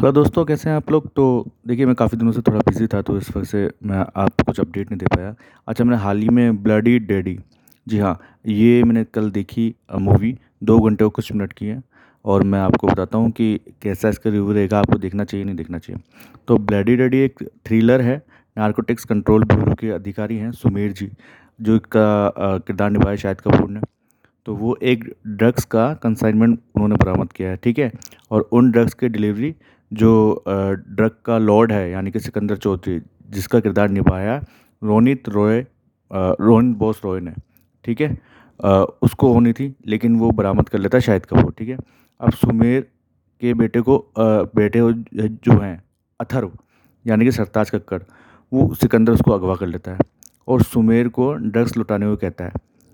Hello दोस्तों, कैसे हैं आप लोग? तो देखिए, मैं काफ़ी दिनों से थोड़ा बिज़ी था तो इस वजह से मैं आपको कुछ अपडेट नहीं दे पाया। अच्छा मैंने हाल ही में ब्लडी डैडी जी हाँ ये मैंने कल देखी मूवी दो घंटे और कुछ मिनट की है। और मैं आपको बताता हूँ कि कैसा इसका रिव्यू रहेगा, आपको देखना चाहिए, नहीं देखना चाहिए। तो ब्लडी डैडी एक थ्रिलर है। नार्कोटिक्स कंट्रोल ब्यूरो के अधिकारी हैं सुमेर जी, जो इसका किरदार निभाया शाहिद कपूर ने। तो वो एक ड्रग्स का कंसाइनमेंट उन्होंने बरामद किया है, ठीक है? और उन ड्रग्स की डिलीवरी जो ड्रग का लॉर्ड है, यानी कि सिकंदर चौधरी, जिसका किरदार निभाया रोनित रॉय रोहित बोस रॉय ने, ठीक है? उसको होनी थी, लेकिन वो बरामद कर लेता शाहिद कपूर, ठीक है? अब सुमेर के बेटे को बेटे जो हैं, अथर्व, यानी कि सरताज कक्कड़, वो सिकंदर उसको अगवा कर लेता है और सुमेर को ड्रग्स लुटाने को कहता है,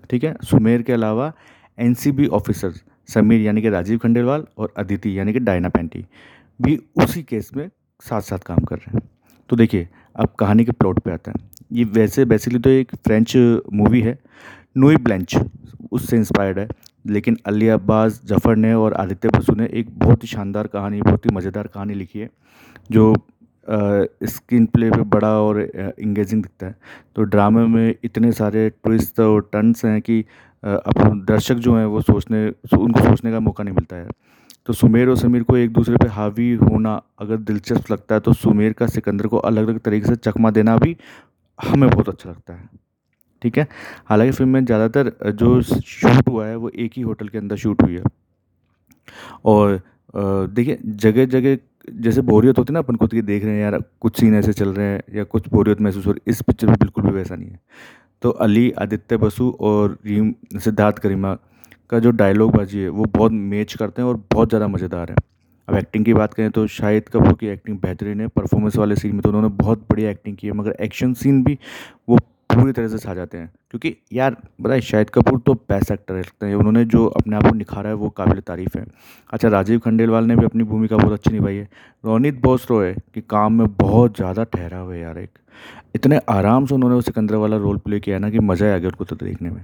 ठीक है? सुमेर के अलावा एन ऑफिसर समीर, यानी कि राजीव खंडेलवाल और अदिति, यानी कि डायना पेंटी भी उसी केस में साथ साथ काम कर रहे हैं। तो देखिए, अब कहानी के प्लॉट पे आता है। ये वैसे बेसिकली तो एक फ्रेंच मूवी है। नोई ब्लेंच उससे इंस्पायर्ड है। लेकिन अली अब्बास, जफ़र ने और आदित्य बसु ने एक बहुत ही शानदार कहानी, बहुत ही मज़ेदार कहानी लिखी है, जो स्क्रीन प्ले पे बड़ा और इंगेजिंग दिखता है। तो ड्रामे में इतने सारे ट्विस्ट और टर्न्स हैं कि अब दर्शक जो हैं वो सोचने, उनको सोचने का मौका नहीं मिलता है। तो सुमेर और समीर को एक दूसरे पे हावी होना अगर दिलचस्प लगता है तो सुमेर का सिकंदर को अलग अलग तरीके से चकमा देना भी हमें बहुत अच्छा लगता है। ठीक है? हालाँकि फ़िल्म में ज़्यादातर जो शूट हुआ है, वो एक ही होटल के अंदर शूट हुई है। और देखिए जगह जगह जैसे बोरियत होती है ना, अपन खुद की देख रहे हैं, यार, कुछ सीन ऐसे चल रहे हैं, या कुछ बोरियत महसूस हो रही है, इस पिक्चर में बिल्कुल भी वैसा नहीं है। तो अली, आदित्य बसु और रीम, सिद्धार्थ करीमा का जो डायलॉग बाजी है, वो बहुत मैच करते हैं और बहुत ज़्यादा मज़ेदार है। अब एक्टिंग की बात करें तो शाहिद कपूर की एक्टिंग बेहतरीन है। परफॉर्मेंस वाले सीन में तो उन्होंने बहुत बढ़िया एक्टिंग की है, मगर एक्शन सीन भी वो पूरी तरह से छा जाते हैं। क्योंकि यार, बताए, शाहिद कपूर तो बेस्ट एक्टर लगते हैं। उन्होंने जो अपने आप को निखारा है, वो काबिल तारीफ़ है। अच्छा राजीव खंडेलवाल ने भी अपनी भूमिका बहुत अच्छी निभाई है। रोनित बोस रो है कि काम में बहुत ज़्यादा ठहरा हुआ है यार एक। इतने आराम से उन्होंने सिकंदर वाला रोल प्ले किया ना कि मज़ा आ गया उनको तो देखने में।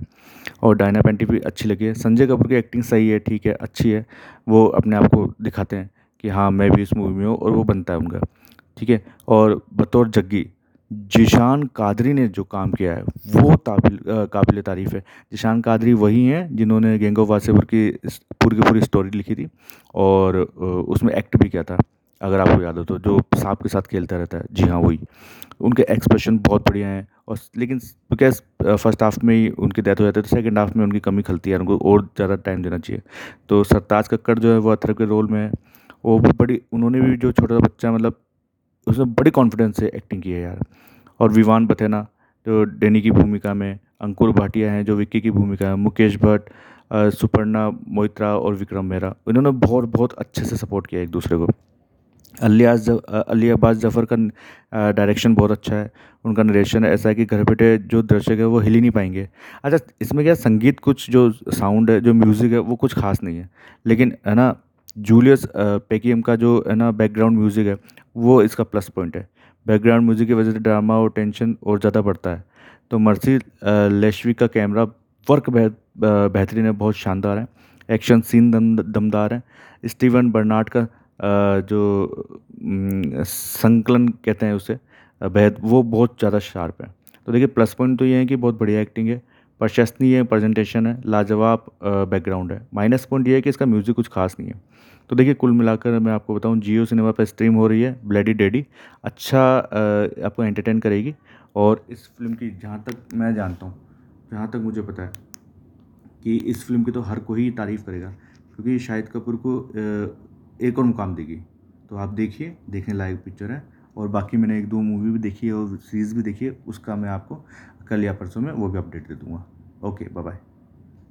और डायना पेंटी भी अच्छी लगी है। संजय कपूर की एक्टिंग सही है, ठीक है, अच्छी है। वो अपने आप को दिखाते हैं कि हाँ मैं भी इस मूवी में हूँ और वो बनता है उनका, ठीक है। और बतौर जग्गी जिशान कादरी ने जो काम किया है, वो काबिल काबिल तारीफ़ है। जिशान कादरी वही हैं जिन्होंने गैंग ऑफ़ वासेपुर की पूरी की पूरी स्टोरी लिखी थी और उसमें एक्ट भी किया था। अगर आपको याद हो तो जो सांप के साथ खेलता रहता है। जी हाँ वही। उनके एक्सप्रेशन बहुत बढ़िया हैं और लेकिन बिकॉज़ फ़र्स्ट हाफ़ में ही उनकी डेथ हो जाती है तो सेकेंड हाफ़ में उनकी कमी खलती है। उनको और ज़्यादा टाइम देना चाहिए। तो सरताज कक्कड़ जो है, वो अथर के रोल में है। वो भी बड़ी, उन्होंने भी जो छोटा सा बच्चा मतलब उसमें बड़ी कॉन्फिडेंस से एक्टिंग की है यार। और विवान बथेना, जो डेनी की भूमिका में अंकुर भाटिया हैं, जो विक्की की भूमिका है, मुकेश भट्ट सुपर्णा मोइत्रा और विक्रम मेहरा इन्होंने बहुत बहुत अच्छे से सपोर्ट किया एक दूसरे को। अलियाज अली अब्बास जफ़र का डायरेक्शन बहुत अच्छा है। उनका नरेशन ऐसा है कि घर बैठे जो दर्शक है, वो हिल ही नहीं पाएँगे। अच्छा इसमें क्या संगीत कुछ जो साउंड है, जो म्यूज़िक है, वो कुछ खास नहीं है। लेकिन, है ना जूलियस पेकीएम का जो, है ना बैकग्राउंड म्यूज़िक है, वो इसका प्लस पॉइंट है। बैकग्राउंड म्यूज़िक की वजह से ड्रामा और टेंशन और ज़्यादा बढ़ता है। तो मर्सी लेशविक का कैमरा वर्क बेहतरीन है, बहुत शानदार है। एक्शन सीन दम, दमदार है। स्टीवन बर्नार्ड का जो संकलन कहते हैं उसे बेहद, वो बहुत ज़्यादा शार्प है। तो देखिए प्लस पॉइंट तो ये है कि बहुत बढ़िया एक्टिंग है। प्रशंसनीय प्रेजेंटेशन है, लाजवाब बैकग्राउंड है। माइनस पॉइंट ये है कि इसका म्यूज़िक कुछ खास नहीं है। तो देखिए, कुल मिलाकर मैं आपको बताऊँ जियो सिनेमा पर स्ट्रीम हो रही है ब्लैडी डेडी अच्छा आपको एंटरटेन करेगी और इस फ़िल्म की जहाँ तक मैं जानता हूँ, जहाँ तक मुझे पता है कि इस फ़िल्म की तो हर कोई तारीफ़ करेगा, क्योंकि शाहिद कपूर को एक और मुकाम देगी। तो आप देखिए, देखने लायक पिक्चर है और बाकी मैंने एक दो मूवी भी देखी है और सीरीज़ भी देखी है, उसका मैं आपको कल या परसों में वो भी अपडेट दे दूँगा। Okay, bye bye.